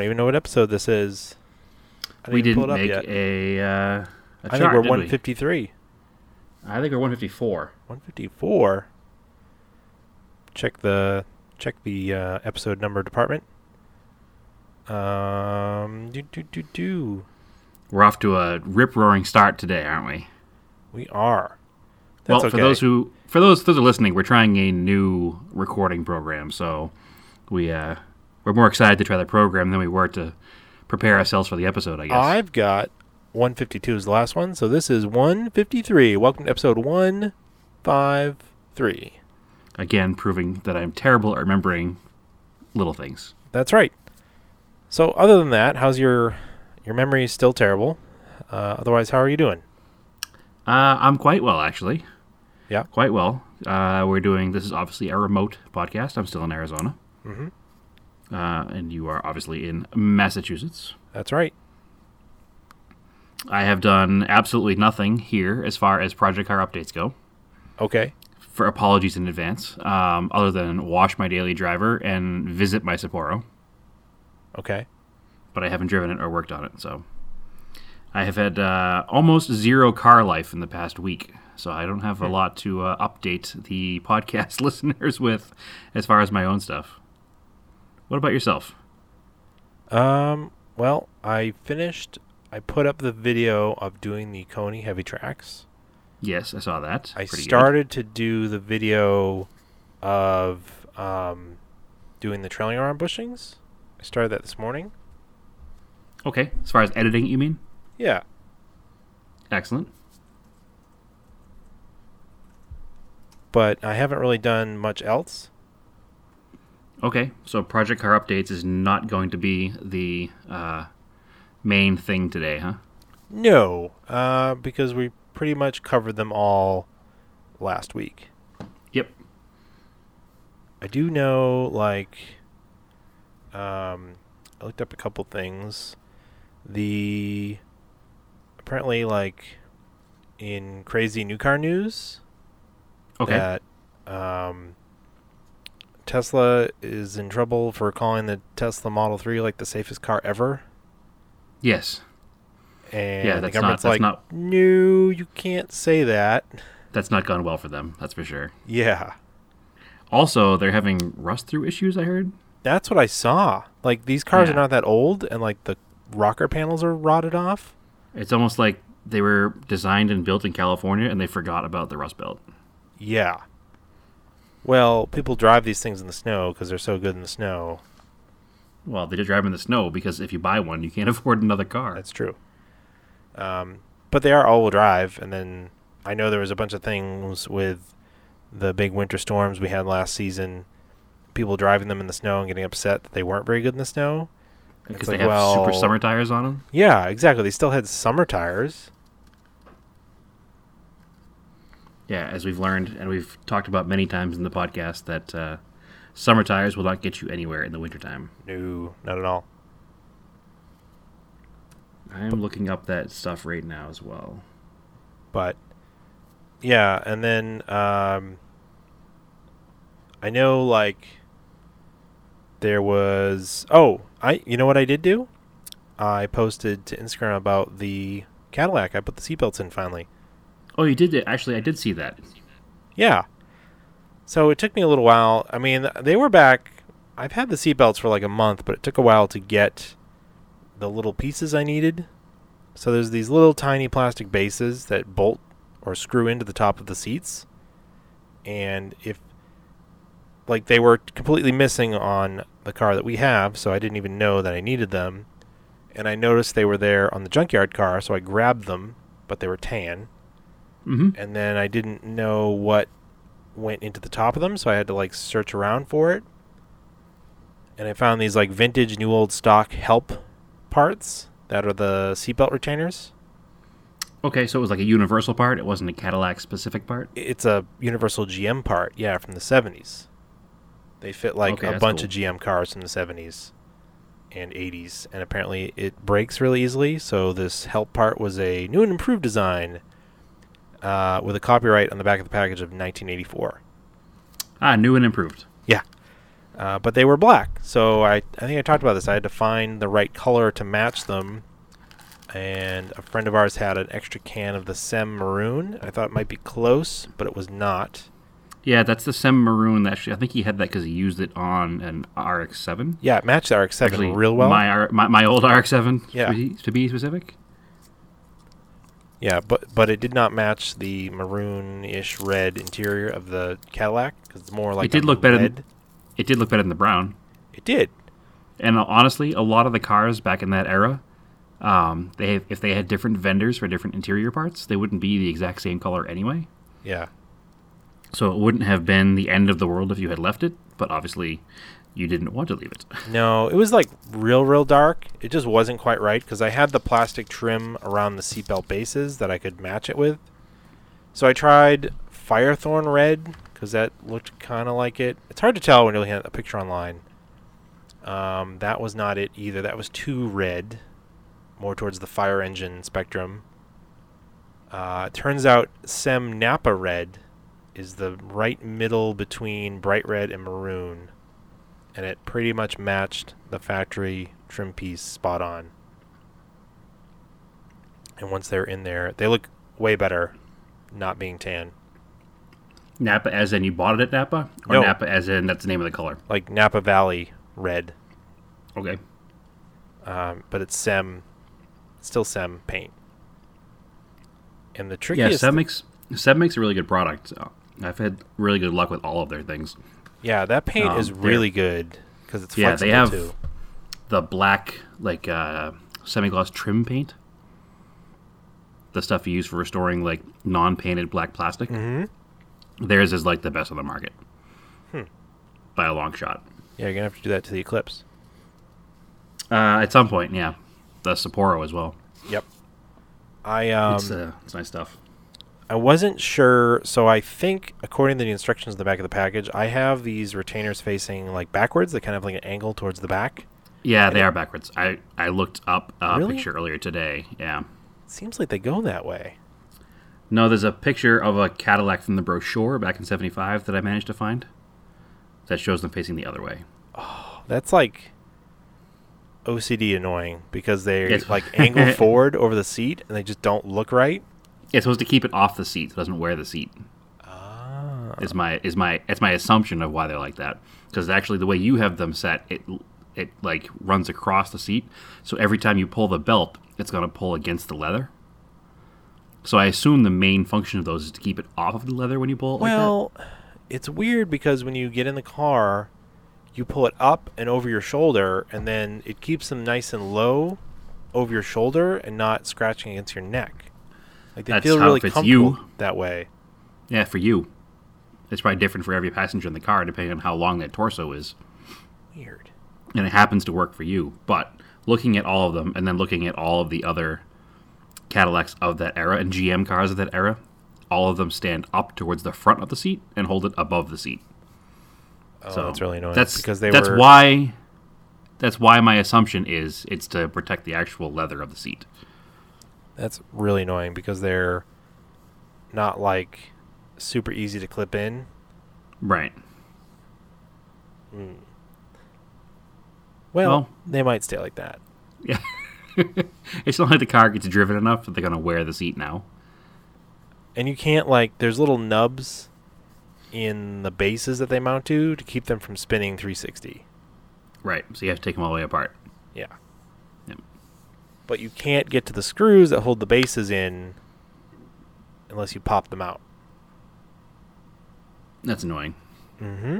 I don't even know what episode this is. I we didn't pull it up make yet. a, uh, a I chart, think we're did we? 153. I think we're 154. 154. Check the check the uh, episode number department. Um, do do do do. We're off to a rip roaring start today, aren't we? We are. That's well, for okay. those who for those those are listening, we're trying a new recording program, so we uh, we're more excited to try the program than we were to prepare ourselves for the episode. I guess. I've got 152 is the last one, so this is 153. Welcome to episode 153. Again, proving that I'm terrible at remembering little things. That's right. So, other than that, how's your your memory? Is still terrible. Uh, otherwise, how are you doing? Uh, I'm quite well, actually. Yeah. Quite well. Uh, we're doing this is obviously a remote podcast. I'm still in Arizona, Mhm. Uh, and you are obviously in Massachusetts. That's right. I have done absolutely nothing here as far as project car updates go. Okay. For apologies in advance, um, other than wash my daily driver and visit my Sapporo, Okay. but I haven't driven it or worked on it. So I have had uh, almost zero car life in the past week. So I don't have a lot to uh, update the podcast listeners with as far as my own stuff. What about yourself? Um. Well, I finished. I put up the video of doing the Koni Heavy Tracks. Yes, I saw that. I Pretty good. started to do the video of um, doing the trailing arm bushings. I started that this morning. Okay, as far as editing, you mean? Yeah. Excellent. But I haven't really done much else. Okay, so Project Car Updates is not going to be the uh, main thing today, huh? No, uh, because we pretty much covered them all last week. Yep. I do know, like, um, I looked up a couple things. The apparently, like, in crazy new car news, Okay. that um, Tesla is in trouble for calling the Tesla Model Three like the safest car ever, yes, and Yeah, the that's government's not- like, not- "No, you can't say that." that's not gone well for them. That's for sure. Yeah, Also, they're having rust through issues. I heard. that's what I saw. Like these cars Yeah. are not that old, and like the rocker panels are rotted off. It's almost like they were designed and built in California, and they forgot about the Rust Belt. Yeah. Well, people drive these things in the snow because they're so good in the snow. Well, they just drive in the snow because if you buy one, you can't afford another car. That's true. Um, but they are all-wheel drive, and then I know there was a bunch of things with the big winter storms we had last season. People driving them in the snow and getting upset that they weren't very good in the snow. because it's they like, have super summer tires on them. Yeah, exactly. They still had summer tires. Yeah, as we've learned and we've talked about many times in the podcast, that uh, summer tires will not get you anywhere in the wintertime. No, not at all. I am looking up that stuff right now as well. But yeah, and then um, I know like there was oh I you know what I did do? I posted to Instagram about the Cadillac. I put the seatbelts in finally. Oh, you did it. Actually, I did see that. Yeah. So it took me a little while. I mean, they were back. I've had the seatbelts for like a month, but it took a while to get the little pieces I needed. So there's these little tiny plastic bases that bolt or screw into the top of the seats. And if like they were completely missing on the car that we have, so I didn't even know that I needed them. And I noticed they were there on the junkyard car, so I grabbed them, but they were tan Mm-hmm. and then I didn't know what went into the top of them, so I had to like search around for it. And I found these like vintage new old stock help parts that are the seatbelt retainers. Okay, so it was like a universal part. It wasn't a Cadillac specific part. It's a Universal GM part, yeah, from the 70s. They fit like Okay, a bunch cool. of GM cars from the 70s and 80s, and apparently it breaks really easily. So this help part was a new and improved design uh, with a copyright on the back of the package of 1984. Ah, new and improved. Yeah. Uh, but they were black, so I, I think I talked about this. I had to find the right color to match them, and a friend of ours had an extra can of the Sem Maroon. I thought it might be close, but it was not. Yeah, that's the Sem Maroon. That actually, I think he had that because he used it on an RX-7. Yeah, it matched the RX-7 Actually, real well. My, my my old RX-7. Yeah. to be specific. Yeah, but but it did not match the maroon-ish red interior of the Cadillac because it's more like it did a look better. red. Than, it did look better than the brown. It did. And uh, honestly, a lot of the cars back in that era, um, they have, if they had different vendors for different interior parts, they wouldn't be the exact same color anyway. Yeah. So it wouldn't have been the end of the world if you had left it. But obviously, you didn't want to leave it. No, it was like real, real dark. It just wasn't quite right because I had the plastic trim around the seatbelt bases that I could match it with. So I tried Firethorn Red because that looked kind of like it. It's hard to tell when you're looking at a picture online. Um, that was not it either. That was too red, more towards the fire engine spectrum. Uh, it turns out Sem Napa Red is the right middle between bright red and maroon and it pretty much matched the factory trim piece spot on. And once they're in there, they look way better not being tan. Napa, as in you bought it at Napa, or No. Napa, as in that's the name of the color. Like Napa Valley red, Okay. um, but it's Sem, still Sem paint. And the Yeah, trickiest, Sem makes Sem makes a really good product. I've had really good luck with all of their things. Yeah, that paint um, is really good because it's Yeah, they have- too. The black, like uh, semi-gloss trim paint, the stuff you use for restoring like non-painted black plastic. Mm-hmm. Theirs is like the best on the market, Hmm. by a long shot. Yeah, you're gonna have to do that to the Eclipse. Uh, at some point, yeah, the Sapporo as well. Yep. I um, it's, uh, it's nice stuff. I wasn't sure, so I think according to the instructions in the back of the package, I have these retainers facing like backwards. They kind of have like an angle towards the back. Yeah, they are backwards. I, I looked up a Really? picture earlier today. Yeah. Seems like they go that way. No, there's a picture of a Cadillac from the brochure back in 75 that I managed to find that shows them facing the other way. Oh, That's like OCD annoying because they It's- like angle forward over the seat and they just don't look right. It's supposed to keep it off the seat so it doesn't wear the seat. Ah. Is my is my it's my assumption of why they're like that. Because actually the way you have them set, it it like runs across the seat. So every time you pull the belt, it's going to pull against the leather. So I assume the main function of those is to keep it off of the leather when you pull it like that. Well, it's weird because when you get in the car, you pull it up and over your shoulder, and then it keeps them nice and low over your shoulder and not scratching against your neck. Like they That's feel really comfortable you. that way. Yeah, for you. It's probably different for every passenger in the car, depending on how long that torso is. Weird. And it happens to work for you. But looking at all of them, and then looking at all of the other Cadillacs of that era and GM cars of that era, all of them stand up towards the front of the seat and hold it above the seat. Oh, So that's really annoying. That's because they that's were. why that's why my assumption is it's to protect the actual leather of the seat. That's really annoying because they're not like super easy to clip in. Right. Hmm. Well, Well- they might stay like that. Yeah. it's not like the car gets driven enough that they're gonna wear the seat now. And you can't like there's little nubs in the bases that they mount to to keep them from spinning 360. Right. So you have to take them all the way apart. Yeah. But you can't get to the screws that hold the bases in unless you pop them out. That's annoying. Mm-hmm.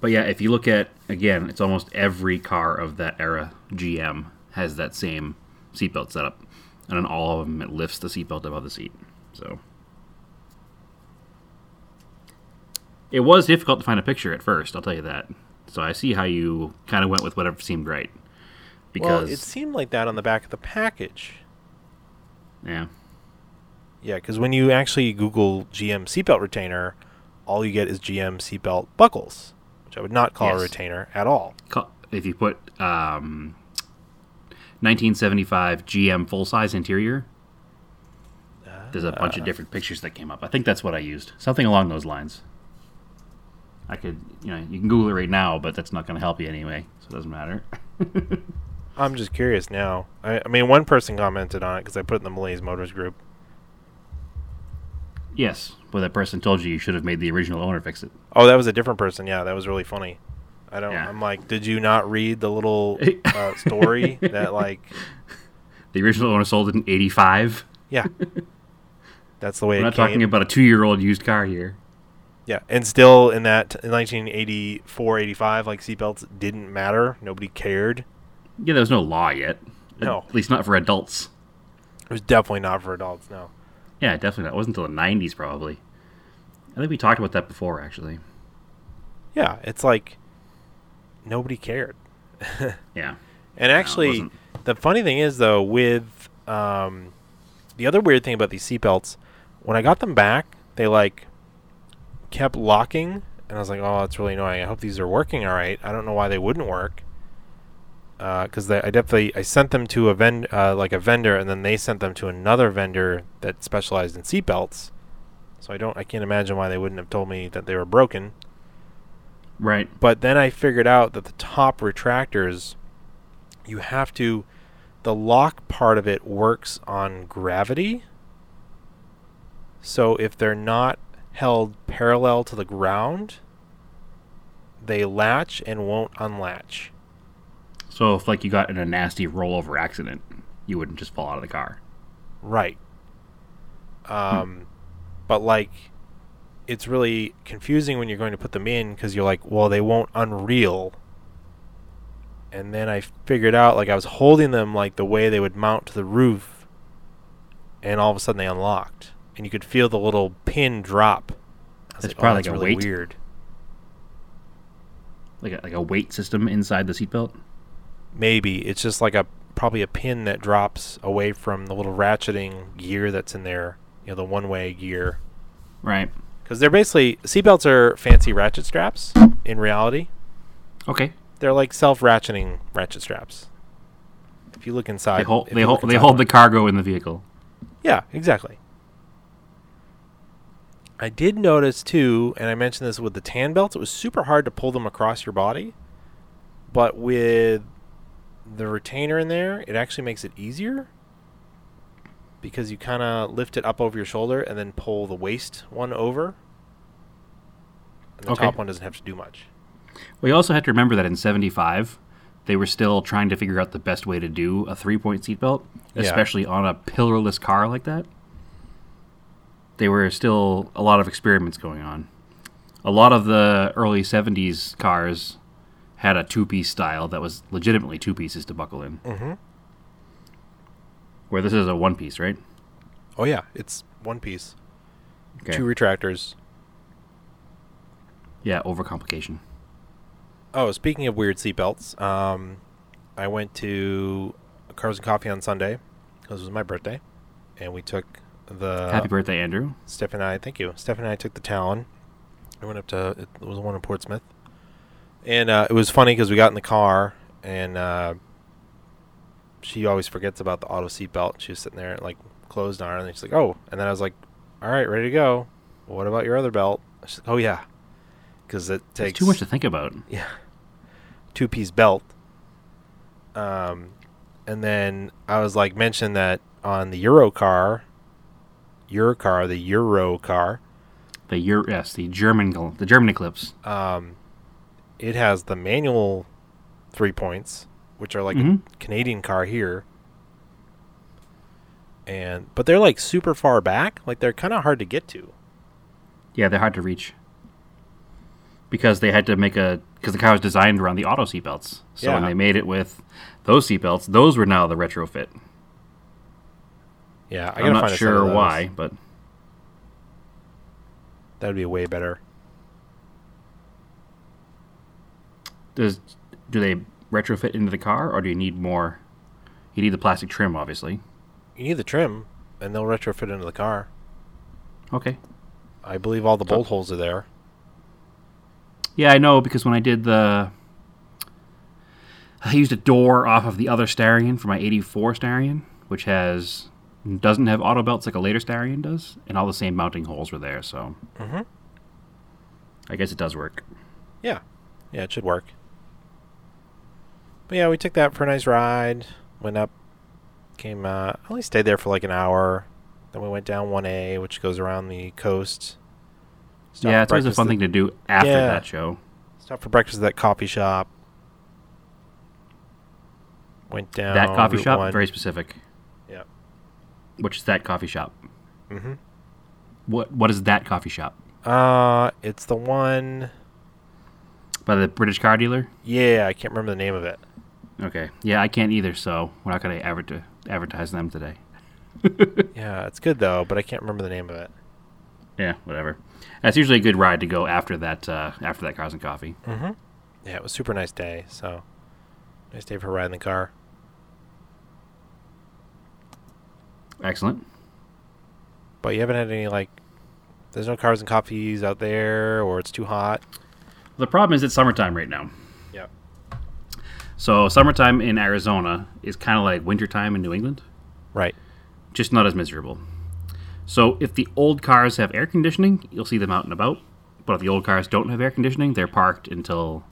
But yeah, if you look at again, it's almost every car of that era GM has that same seatbelt setup, and on all of them it lifts the seatbelt above the seat. So it was difficult to find a picture at first. I'll tell you that. So I see how you kind of went with whatever seemed right. Well, Because it seemed like that on the back of the package. yeah, Yeah, because when you actually Google GM seatbelt retainer, all you get is GM seatbelt buckles, which I would not call a retainer at all. If you put um, 1975 GM full size interior, there's a bunch of different pictures that came up. I think that's what I used. Something along those lines. I could, you know, you can Google it right now, but that's not going to help you anyway, so it doesn't matter. I'm just curious now. I, I mean, one person commented on it because I put it in the Malaise Motors group. yes, but that person told you you should have made the original owner fix it. Oh, that was a different person. Yeah, that was really funny. I don't. Yeah. I'm like, did you not read the little uh, story that like, The original owner sold it in '85. yeah, that's the way We're it not came. talking about a two-year-old used car here. yeah, and still in that in 1984, 85, like seatbelts didn't matter. Nobody cared. Yeah, there was no law yet. No. At least not for adults. It was definitely not for adults. No. Yeah, definitely not. It wasn't until the '90s, probably. I think we talked about that before, actually. Yeah, it's like nobody cared. Yeah. And actually, wasn't. the funny thing is though, with um, the other weird thing about these seatbelts, when I got them back, they like kept locking, and I was like, "Oh, that's really annoying. I hope these are working all right. I don't know why they wouldn't work." Because I definitely I sent them to a vend uh, like a vendor, and then they sent them to another vendor that specialized in seatbelts. So I don't I can't imagine why they wouldn't have told me that they were broken. Right. But then I figured out that the top retractors, you have to, the lock part of it works on gravity. So if they're not held parallel to the ground, they latch and won't unlatch. So if like you got in a nasty rollover accident, you wouldn't just fall out of the car. Right. Um, but like, it's really confusing when you're going to put them in because you're like, well, they won't unreel. And then I figured out, like, I was holding them like the way they would mount to the roof, and all of a sudden they unlocked, and you could feel the little pin drop. I was That's like, probably oh, like that's a really weight. weird. Like a, like a weight system inside the seatbelt. Maybe it's just like a probably a pin that drops away from the little ratcheting gear that's in there. You know, the one-way gear. Right. Because they're basically seatbelts are fancy ratchet straps. In reality, Okay. they're like self-ratcheting ratchet straps. If you look inside, They hold they hold look they hold the cargo in the vehicle. Yeah, exactly. I did notice too, and I mentioned this with the tan belts. It was super hard to pull them across your body, but with the retainer in there, it actually makes it easier because you kind of lift it up over your shoulder and then pull the waist one over. And the Okay. top one doesn't have to do much. We also have to remember that in '75, they were still trying to figure out the best way to do a three-point seatbelt, Yeah. especially on a pillarless car like that. There were still a lot of experiments going on. A lot of the early '70s cars had a two-piece style that was legitimately two pieces to buckle in, Mm-hmm. where this is a one-piece, right? Oh yeah, it's one piece, Okay. two retractors. yeah, overcomplication. Oh, speaking of weird seatbelts, um, I went to Cars and Coffee on Sunday because it was my birthday, and we took the Happy birthday, Andrew. Steph and I. Thank you, Steph and I took the Talon. I went up to it was one in Portsmouth, and uh, it was funny because we got in the car and uh, she always forgets about the auto seatbelt. She was sitting there like closed on, and she's like, "Oh," and then I was like, "All right, ready to go. What about your other belt?" She's like, "Oh yeah," because it takes too much to think about. yeah, two piece belt. Um, and then I was like mentioned that on the Euro car, Euro car, the Euro car, The Euro, yes, the German the German Eclipse. um, it has the manual three points, which are like Mhm. a Canadian car here. And but they're like super far back, like they're kind of hard to get to. Yeah, they're hard to reach because they had to make a because the car was designed around the auto seatbelts. So when they made it with those seatbelts, those were now the retrofit. Yeah, I I'm not sure why, but That would be way better. Does do they retrofit into the car or do you need more? You need the plastic trim, obviously. You need the trim, and they'll retrofit into the car. Okay. I believe all the So- bolt holes are there. Yeah, I know because when I did the, I used a door off of the other Starion for my '84 Starion, which has doesn't have auto belts like a later Starion does, and all the same mounting holes were there. So Mhm. I guess it does work. Yeah, yeah, it should work. But yeah, we took that for a nice ride. Went up, came. Uh, only stayed there for like an hour. Then we went down one A, which goes around the coast. Stopped yeah, it's always a fun thing to do after Yeah. that show. Stopped for breakfast at that coffee shop. Went down that coffee shop, one. very specific. Yep. Which is that coffee shop? Mm-hmm. What What is that coffee shop? Uh, it's the one. By the British car dealer? Yeah, I can't remember the name of it. Okay. Yeah, I can't either, so we're not going to adver- advertise them today. Yeah, it's good though, but I can't remember the name of it. Yeah, whatever. That's usually a good ride to go after that. Uh, after that, cars and coffee. Mm-hmm. Yeah, it was a super nice day. So nice day for riding in the car. Excellent. But you haven't had any like. There's no cars and coffees out there, or it's too hot. The problem is it's summertime right now. So summertime in Arizona is kind of like wintertime in New England, Right. just not as miserable. So if the old cars have air conditioning, you'll see them out and about. But if the old cars don't have air conditioning, they're parked until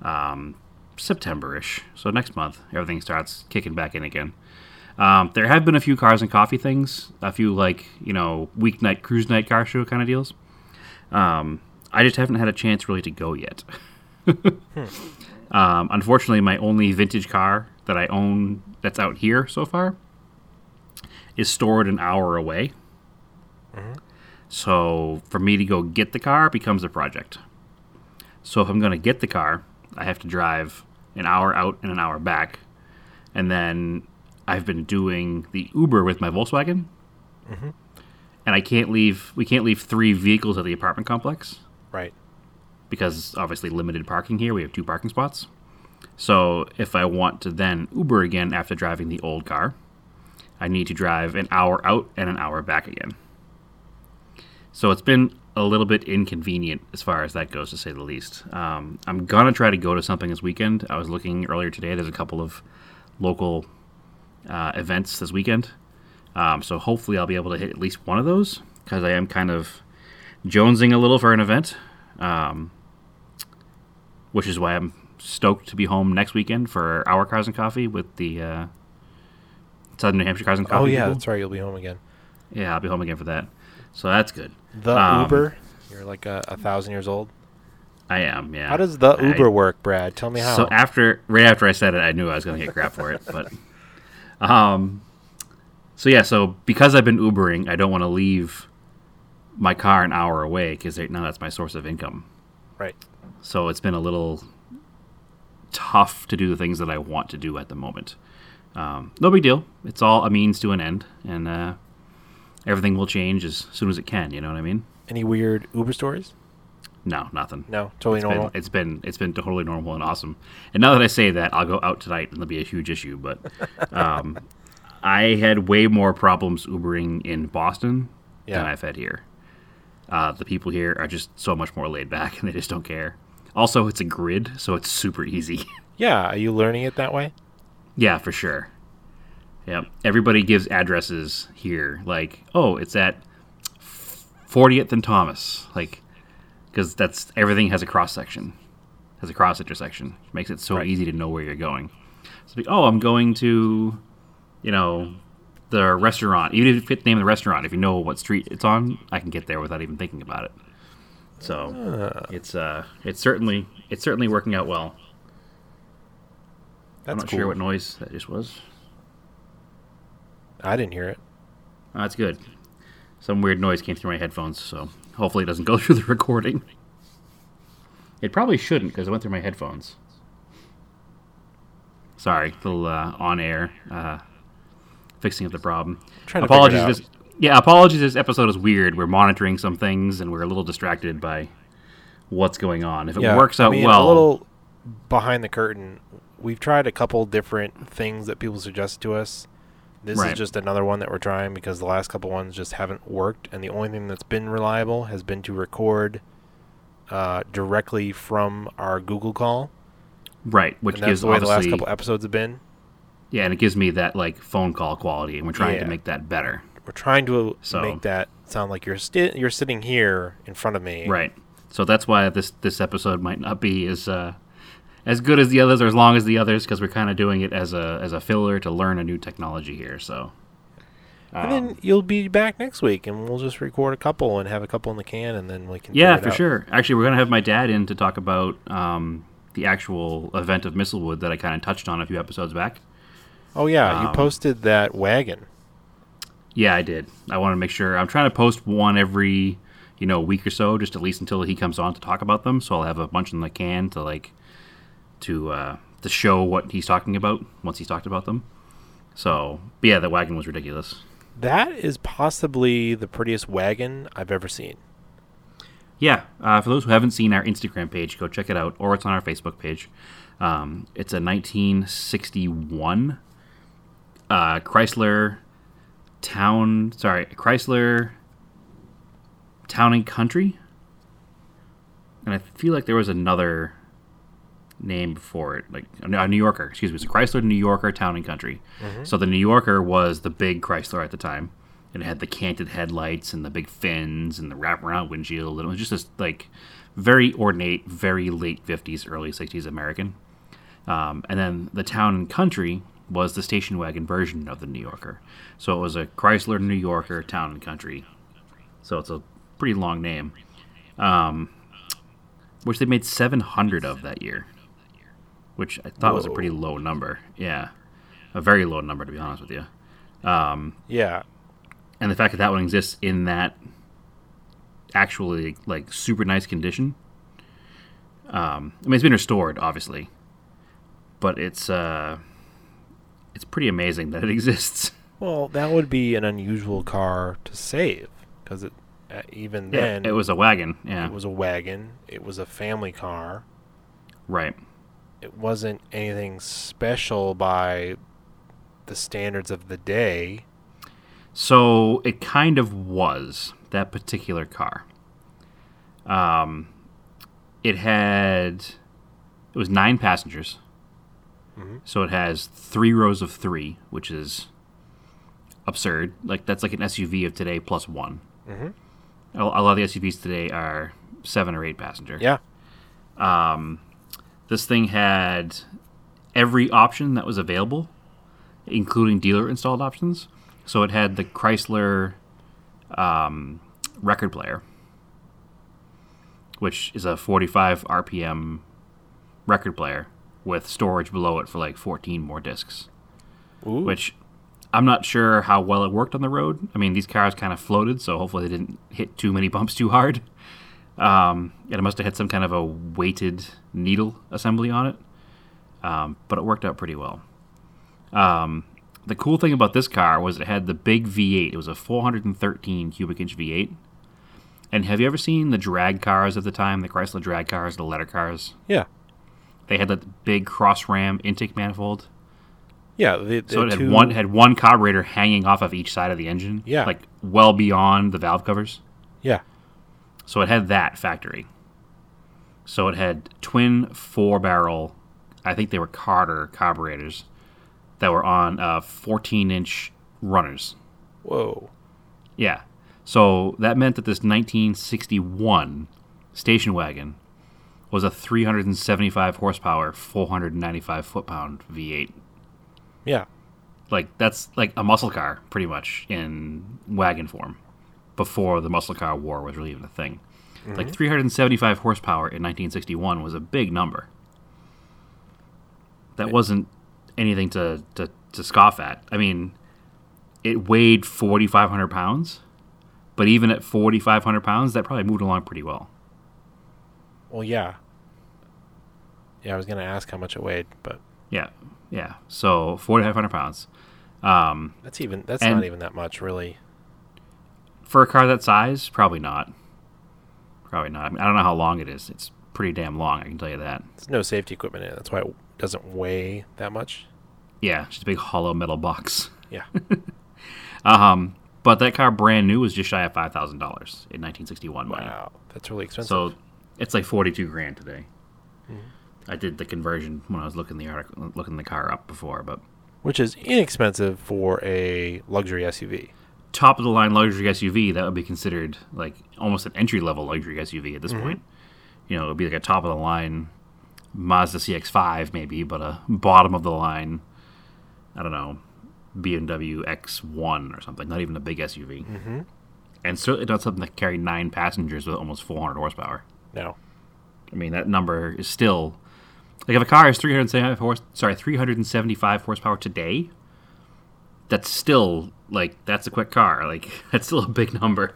um, September-ish. So next month, everything starts kicking back in again. Um, there have been a few cars and coffee things, a few like you know weeknight cruise night car show kind of deals. Um, I just haven't had a chance really to go yet. um, unfortunately, my only vintage car that I own that's out here so far is stored an hour away. So for me to go get the car becomes a project. So if I'm going to get the car, I have to drive an hour out and an hour back, and then I've been doing the Uber with my Volkswagen, and I can't leave. We can't leave three vehicles at the apartment complex Right. Because obviously limited parking here. We have two parking spots. So if I want to then Uber again after driving the old car, I need to drive an hour out and an hour back again. So it's been a little bit inconvenient as far as that goes, to say the least. Um, I'm gonna try to go to something this weekend. I was looking earlier today. There's a couple of local uh, events this weekend, um, so hopefully I'll be able to hit at least one of those because I am kind of jonesing a little for an event, um, which is why I'm stoked to be home next weekend for our Cars and Coffee with the uh, Southern New Hampshire Cars and Coffee. Oh yeah, people. that's right. You'll be home again. yeah, I'll be home again for that. So that's good. The Um, Uber. You're like a, a thousand years old. I am. Yeah. How does the I- Uber work, Brad? Tell me how. So after, right after I said it, I knew I was going to get crap for it. But, um, so yeah, so because I've been Ubering, I don't want to leave my car an hour away because now that's my source of income. right. So it's been a little tough to do the things that I want to do at the moment. Um, no big deal. It's all a means to an end, and uh, everything will change as soon as it can. You know what I mean? Any weird Uber stories? No, nothing. No, totally It's normal. been, it's been it's been totally normal and awesome. And now that I say that, I'll go out tonight and there'll be a huge issue. But um, I had way more problems Ubering in Boston than I've had here. Uh, the people here are just so much more laid back and they just don't care. Also, it's a grid, so it's super easy. yeah, are you learning it that way? yeah, for sure. Yep. Everybody gives addresses here, like, oh, it's at 40th and Thomas, like, because that's everything has a cross section, has a cross intersection, makes it so Right. easy to know where you're going. So, like, oh, I'm going to, you know, the restaurant. Even if you fit the name of the restaurant, if you know what street it's on, I can get there without even thinking about it. So it's uh, it's certainly it's certainly working out well. That's I'm not cool. sure what noise that just was. I didn't hear it. Oh, that's good. Some weird noise came through my headphones, so hopefully it doesn't go through the recording. It probably shouldn't because it went through my headphones. Sorry, little uh, on air uh, fixing up the problem. trying to it apologies. This, yeah, apologies. This episode is weird. We're monitoring some things and we're a little distracted by what's going on. If it yeah, works out I mean, well, A little behind the curtain. We've tried a couple different things that people suggest to us. This Right. is just another one that we're trying because the last couple ones just haven't worked, and the only thing that's been reliable has been to record uh, directly from our Google call, right, which and that's gives the way the last couple episodes have been. Yeah, and it gives me that like phone call quality, and we're trying to make that better. We're trying to So- make that sound like you're sti- you're sitting here in front of me, Right. So that's why this this episode might not be as uh, as good as the others or as long as the others because we're kind of doing it as a as a filler to learn a new technology here. So. and then you'll be back next week, and we'll just record a couple and have a couple in the can, and then we can. Yeah, for out. sure. Actually, we're gonna have my dad in to talk about um, the actual event of Misselwood that I kind of touched on a few episodes back. Oh yeah, you Um, posted that wagon. Yeah, I did. I want to make sure. I'm trying to post one every, you know, week or so, just at least until he comes on to talk about them. So I'll have a bunch in the can to like, to uh, to show what he's talking about once he's talked about them. So, but yeah, that wagon was ridiculous. That is possibly the prettiest wagon I've ever seen. Yeah, uh, for those who haven't seen our Instagram page, go check it out, or it's on our Facebook page. Um, it's a 1961 uh, Chrysler Town, sorry, Chrysler Town and Country, and I feel like there was another name before it, like a New Yorker. Excuse me, it's a Chrysler New Yorker Town and Country. So the New Yorker was the big Chrysler at the time. And it had the canted headlights and the big fins and the wraparound windshield. And it was just this like very ornate, very late fifties, early sixties American. Um, and then the Town and Country was the station wagon version of the New Yorker. So it was a Chrysler New Yorker Town and Country. So it's a pretty long name. Um, which they made 700 of that year, which I thought was a pretty low number. Yeah, a very low number to be honest with you. Um, Yeah, and the fact that that one exists in that actually like super nice condition. Um, I mean, it's been restored, obviously, but it's uh, it's pretty amazing that it exists. well, that would be an unusual car to save because it uh, even Yeah, then it was a wagon. Yeah, it was a wagon. It was a family car. right. It wasn't anything special by the standards of the day. So it kind of was that particular car. Um, it had it was nine passengers. Mhm. So it has three rows of three, which is absurd. Like that's like an SUV of today plus one. Mhm. A, a lot of the SUVs today are seven or eight passenger. Yeah, Um, this thing had every option that was available, including dealer installed options. So it had the Chrysler um, record player, which is a 45 RPM record player with storage below it for like 14 more discs. Ooh. Which I'm not sure how well it worked on the road. I mean, these cars kind of floated, so hopefully they didn't hit too many bumps too hard. Um, and it must have had some kind of a weighted needle assembly on it. Um, but it worked out pretty well. Um, the cool thing about this car was it had the big V8. It was a 413 cubic inch V8. And have you ever seen the drag cars of the time, the Chrysler drag cars, the letter cars? yeah, They had that big cross ram intake manifold. yeah. The, the So it had two- one had one carburetor hanging off of each side of the engine. Yeah. Like well beyond the valve covers. Yeah, So it had that factory. So it had twin four barrel, I think they were Carter carburetors that were on uh, 14 inch runners. whoa. Yeah. So that meant that this 1961 station wagon was a 375 horsepower, 495 foot pound V8. Yeah, Like that's like a muscle car, pretty much in wagon form, before the muscle car war was really even a thing. Mm-hmm. Like 375 horsepower in 1961 was a big number. That wasn't anything to, to, to scoff at. I mean, it weighed 4,500 pounds, but even at 4,500 pounds, that probably moved along pretty well. well, yeah. Yeah, I was gonna ask how much it weighed, but Yeah, yeah. So 4,500 pounds. Um, that's even that's not even that much, really. for a car that size, probably not. Probably not. I, mean, I don't know how long it is. It's pretty damn long. I can tell you that. There's no safety equipment in it. That's why it doesn't weigh that much. Yeah, just a big hollow metal box. Yeah. Um, but that car, brand new, was just shy of five thousand dollars in 1961 money. Wow, that's really expensive. So it's like 42 grand today. Mm-hmm. I did the conversion when I was looking the article, looking the car up before, but Which is inexpensive for a luxury SUV. top of the line luxury SUV that would be considered like almost an entry level luxury SUV at this Mm-hmm. point. you know, it would be like a top of the line Mazda CX5 maybe, but a bottom of the line, I don't know, BMW X1 or something. Not even a big SUV, Mm-hmm. and certainly not something that carried nine passengers with almost 400 horsepower. No. I mean, that number is still like if a car is 375 horse, sorry, 375 horsepower today, that's still like that's a quick car. Like that's still a big number.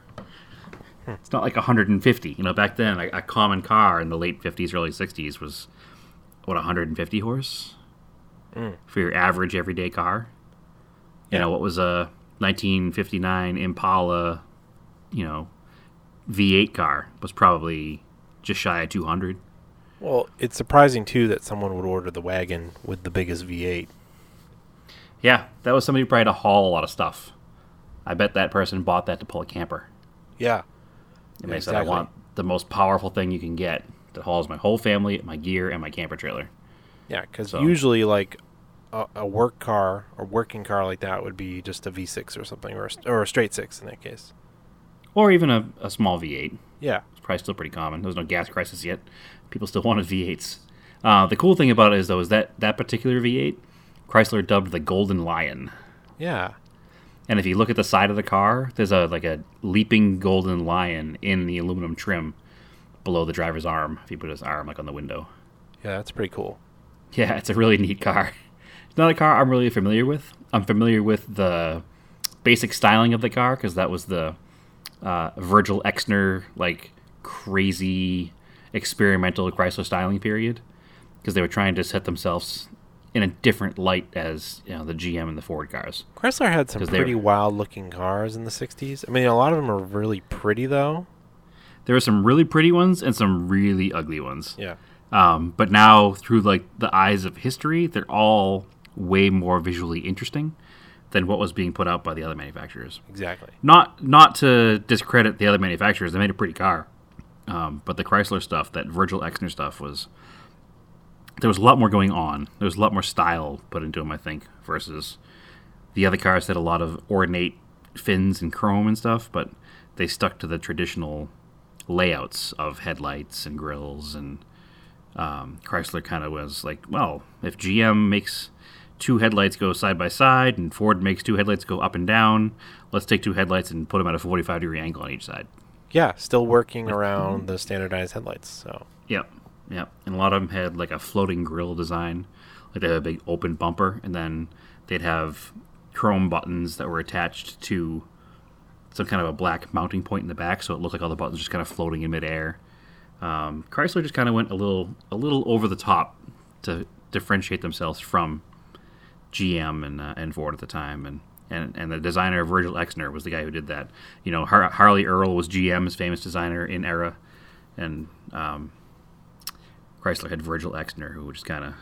It's not like 150. You know, back then, a, a common car in the late 50s, early 60s was what 150 horse Mm. for your average everyday car. You know, what was a 1959 Impala, you know, V8 car was probably just shy of 200. Well, it's surprising too that someone would order the wagon with the biggest V8. Yeah, that was somebody who probably had to haul a lot of stuff. I bet that person bought that to pull a camper. Yeah. And they said, I want the most powerful thing you can get that hauls my whole family, my gear, and my camper trailer. Yeah, because So- usually like a, a work car or working car like that would be just a V6 or something, or a, or a straight six in that case. Or even a, a small V8. Yeah. It's probably still pretty common. There's no gas crisis yet. People still wanted V8s. Uh, the cool thing about it is, though, is that that particular V8, Chrysler dubbed the Golden Lion. Yeah. And if you look at the side of the car, there's a like a leaping golden lion in the aluminum trim below the driver's arm. If you put his arm like on the window. Yeah, that's pretty cool. Yeah, it's a really neat car. It's not a car I'm really familiar with. I'm familiar with the basic styling of the car because that was the uh, Virgil Exner like crazy experimental Chrysler styling period because they were trying to set themselves in a different light as you know the GM and the Ford cars. Chrysler had some pretty were- wild looking cars in the 60s. I mean, a lot of them are really pretty though. There were some really pretty ones and some really ugly ones. Yeah. Um, but now, through like the eyes of history, they're all way more visually interesting than what was being put out by the other manufacturers. Exactly. Not not to discredit the other manufacturers; they made a pretty car. Um, but the Chrysler stuff, that Virgil Exner stuff, was there was a lot more going on. There was a lot more style put into them, I think, versus the other cars that had a lot of ornate fins and chrome and stuff, but they stuck to the traditional layouts of headlights and grills and um, Chrysler kind of was like, well, if GM makes two headlights go side by side and Ford makes two headlights go up and down, let's take two headlights and put them at a 45 degree angle on each side. Yeah, still working around the standardized headlights. So Yep, yep. And a lot of them had like a floating grill design, like they had a big open bumper, and then they'd have chrome buttons that were attached to some kind of a black mounting point in the back, so it looked like all the buttons just kind of floating in midair. Um, Chrysler just kind of went a little a little over the top to differentiate themselves from GM and uh, and Ford at the time, and. And, and the designer of Virgil Exner was the guy who did that. You know, Har- Harley Earl was GM's famous designer in era, and um, Chrysler had Virgil Exner, who just kind of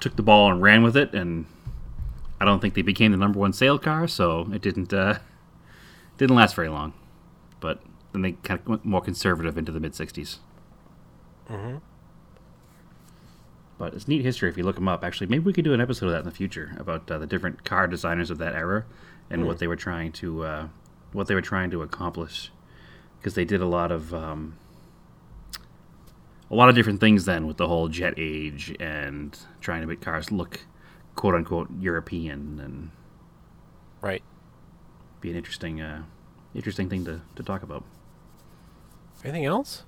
took the ball and ran with it, and I don't think they became the number one sale car, so it didn't uh, didn't last very long. But then they kind of went more conservative into the mid '60s. Mhm. But it's neat history if you look them up. Actually, maybe we could do an episode of that in the future about uh, the different car designers of that era and what they were trying to uh, what they were trying to accomplish, because they did a lot of um, a lot of different things then with the whole jet age and trying to make cars look quote unquote European and right. be an interesting uh, interesting thing to, to talk about. Anything else?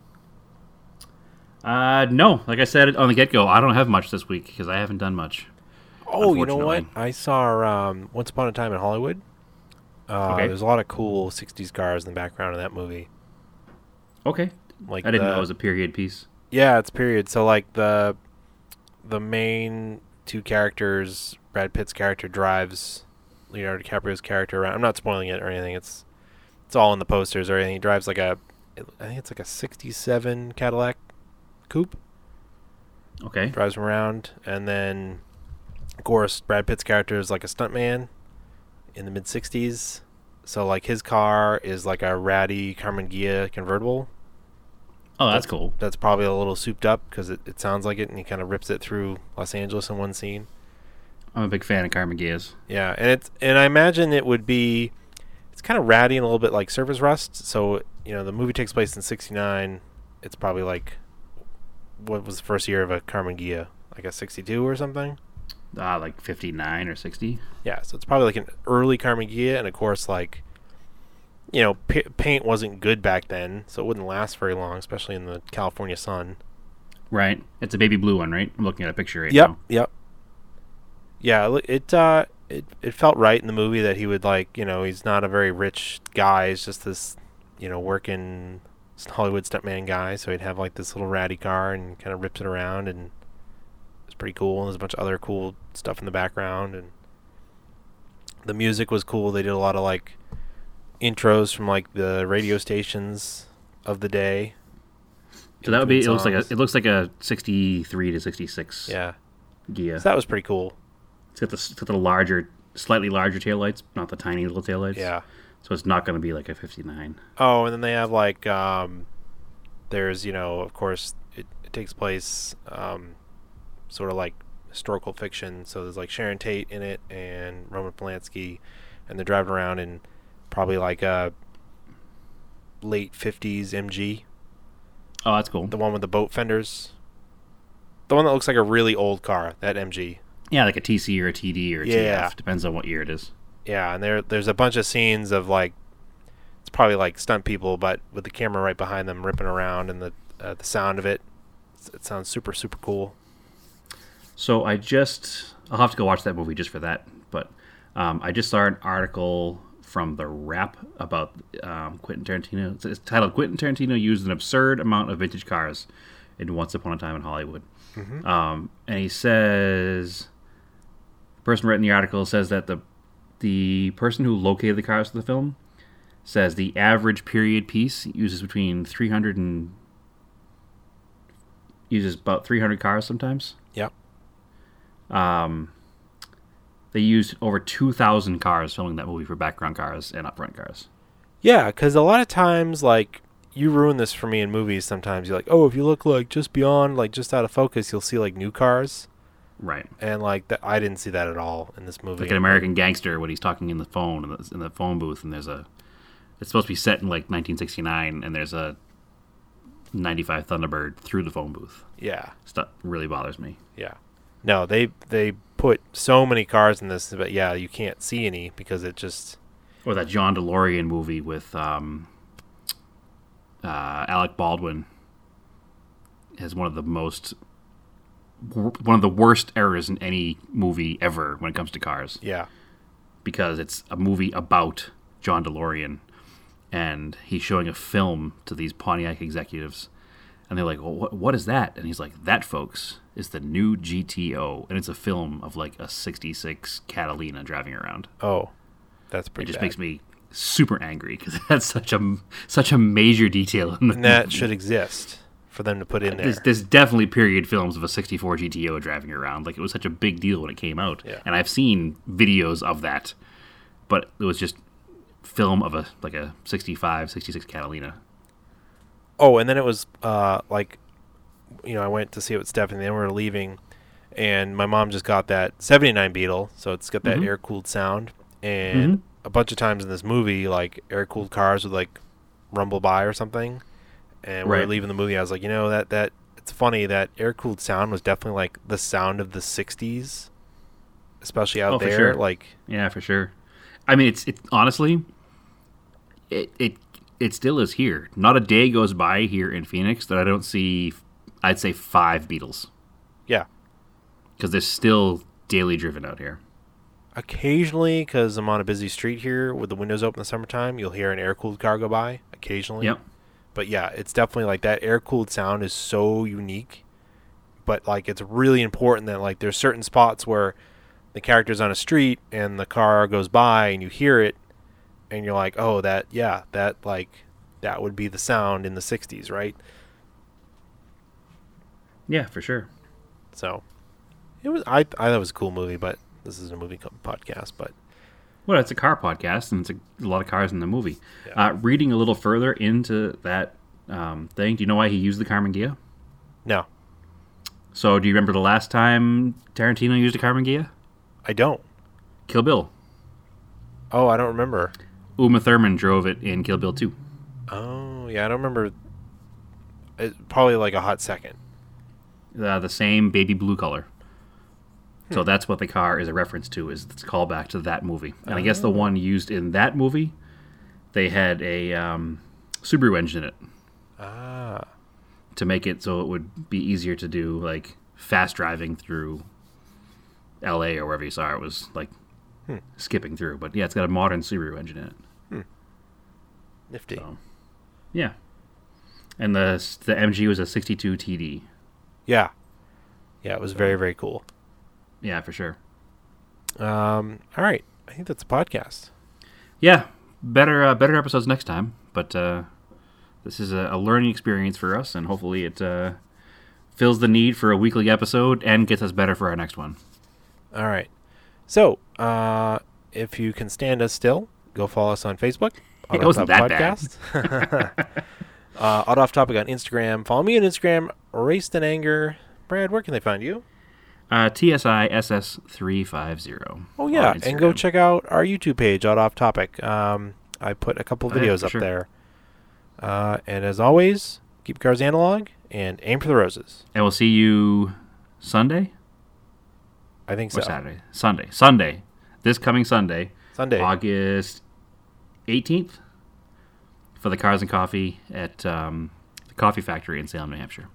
Uh, no, like I said on the get go, I don't have much this week because I haven't done much. Oh, you know what? I saw um, Once Upon a Time in Hollywood. Uh, Okay. There's a lot of cool '60s cars in the background of that movie. Okay, Like I didn't the- know it was a period piece. Yeah, it's period. So like the the main two characters, Brad Pitt's character drives Leonardo DiCaprio's character around. I'm not spoiling it or anything. It's it's all in the posters or anything. He drives like a I think it's like a 67 Cadillac coupe. Okay, Drives him around and then of course Brad Pitt's character is like a stuntman in the mid 60s. So like his car is like a ratty Karmann Ghia convertible oh that's cool. that's probably a little souped up because it, it sounds like it, and he kind of rips it through Los Angeles in one scene. I'm a big fan of Karmann Ghias. Yeah, and it's and I imagine it would be, it's kind of ratty and a little bit like Surface Rust. So you know the movie takes place in '69, it's probably like what was the first year of a Karmann Ghia? Like a 62 or something? Uh, like 59 or 60. Yeah, so it's probably like an early Karmann Ghia, and of course, like you know, p- paint wasn't good back then, so it wouldn't last very long, especially in the California sun. Right. It's a baby blue one, right? I'm looking at a picture right Yep, now. yep. Yeah, it uh, it it felt right in the movie that he would like, you know, he's not a very rich guy. He's just this, you know, working Hollywood stuntman guy. So he'd have like this little ratty car and kind of rips it around, and it's pretty cool. And there's a bunch of other cool stuff in the background, and the music was cool. They did a lot of like intros from like the radio stations of the day. So that would be. It looks like a. It looks like a 63 to 66 yeah. Ghia. So that was pretty cool. It's got the, it's got the larger, slightly larger taillights, not the tiny little taillights. Yeah. So it's not going to be like a 59. Oh, and then they have like um, there's you know of course it, it takes place um, sort of like historical fiction. So there's like Sharon Tate in it and Roman Polanski, and they're driving around in probably like a late '50s MG, Oh, that's cool. the one with the boat fenders, the one that looks like a really old car. That MG. Yeah, like a TC or a TD or a Yeah. TF. Depends on what year it is. Yeah, and there there's a bunch of scenes of like it's probably like stunt people, but with the camera right behind them ripping around and the uh, the sound of it, it sounds super super cool. So I just I'll have to go watch that movie just for that. But um, I just saw an article from the Wrap about um, Quentin Tarantino. It's, it's titled "Quentin Tarantino used an absurd amount of vintage cars in Once Upon a Time in Hollywood," um, and he says the person writing the article says that the the person who located the cars for the film says the average period piece uses between 300 and uses about 300 cars sometimes. Yep. Um, they used over 2,000 cars filming that movie for background cars and upfront cars. Yeah, because a lot of times like you ruin this for me in movies. Sometimes you're like, oh, if you look like just beyond like just out of focus, you'll see like new cars, Right. and like that I didn't see that at all in this movie. Like an American gangster when he's talking in the phone in the, in the phone booth, and there's a. It's supposed to be set in like 1969, and there's a 95 Thunderbird through the phone booth. Yeah, Stuff really bothers me. yeah. No, they they put so many cars in this, but yeah, you can't see any because it just Or that John DeLorean movie with um, uh, Alec Baldwin has one of the most one of the worst errors in any movie ever when it comes to cars yeah. because it's a movie about John DeLorean and he's showing a film to these Pontiac executives and they're like, well, what, what is that? And he's like, that, folks, is the new GTO. And it's a film of like a 66 Catalina driving around. Oh, that's pretty It just bad. makes me super angry because that's such a such a major detail in the and that movie. should exist for them to put in there. There's, there's definitely period films of a 64 GTO driving around. Like it was such a big deal when it came out, Yeah. and I've seen videos of that, but it was just film of a like a 65, 66 Catalina. Oh, and then it was uh, like, you know, I went to see it with Stephanie. Then we were leaving, and my mom just got that '79 Beetle, so it's got that Mhm. air cooled sound. And Mhm. a bunch of times in this movie, like air cooled cars would like rumble by or something. And we were Right. leaving the movie. I was like, you know, that that it's funny that air cooled sound was definitely like the sound of the '60s, especially out Oh, there. sure. Like, Yeah, for sure. I mean, it's it honestly, it it it still is here. Not a day goes by here in Phoenix that I don't see. I'd say five Beetles. yeah, because they're still daily driven out here. occasionally because I'm on a busy street here with the windows open in the summertime, you'll hear an air cooled car go by. Occasionally, Yep. But yeah, it's definitely like that air cooled sound is so unique. But like it's really important that like there's certain spots where the character's on a street and the car goes by and you hear it and you're like, "Oh, that yeah, that like that would be the sound in the 60s, right?" Yeah, for sure. So it was I I thought it was a cool movie, but this is a movie podcast, but Well, it's a car podcast, and it's a, a lot of cars in the movie. Yeah. Uh, reading a little further into that um, thing, do you know why he used the Karmann Ghia? no, So, do you remember the last time Tarantino used a Karmann Ghia? I don't. Kill Bill. Oh, I don't remember. Uma Thurman drove it in Kill Bill 2. Oh, yeah, I don't remember. uh, probably like a hot second. Uh, the same baby blue color. So that's what the car is a reference to. Is it's a callback to that movie. And I guess the one used in that movie, they had a um, Subaru engine in it Ah, to make it so it would be easier to do like fast driving through L.A. or wherever you saw it was like skipping through. But yeah, it's got a modern Subaru engine in it. nifty. So, yeah. And the the MG was a 62 TD. Yeah, yeah, it was very very cool. Yeah, for sure. Um, all right, I think that's a podcast. Yeah, better uh, better episodes next time. But uh, this is a, a learning experience for us, and hopefully it uh, fills the need for a weekly episode and gets us better for our next one. All right. So, uh, if you can stand us still, go follow us on Facebook. It wasn't that bad. Podcast. uh, Auto Off Topic on Instagram. Follow me on Instagram, Raced in Anger. Brad, where can they find you? Uh, TSI SS three five zero. Oh, yeah. And go check out our YouTube page, Auto Off Topic. Um, I put a couple Oh, yeah, videos up sure. there. Uh, and as always, keep cars analog and aim for the roses. And we'll see you Sunday I think so. or. Saturday. Sunday. Sunday. This coming Sunday, Sunday. August eighteenth, for the Cars and Coffee at um, the Coffee Factory in Salem, New Hampshire.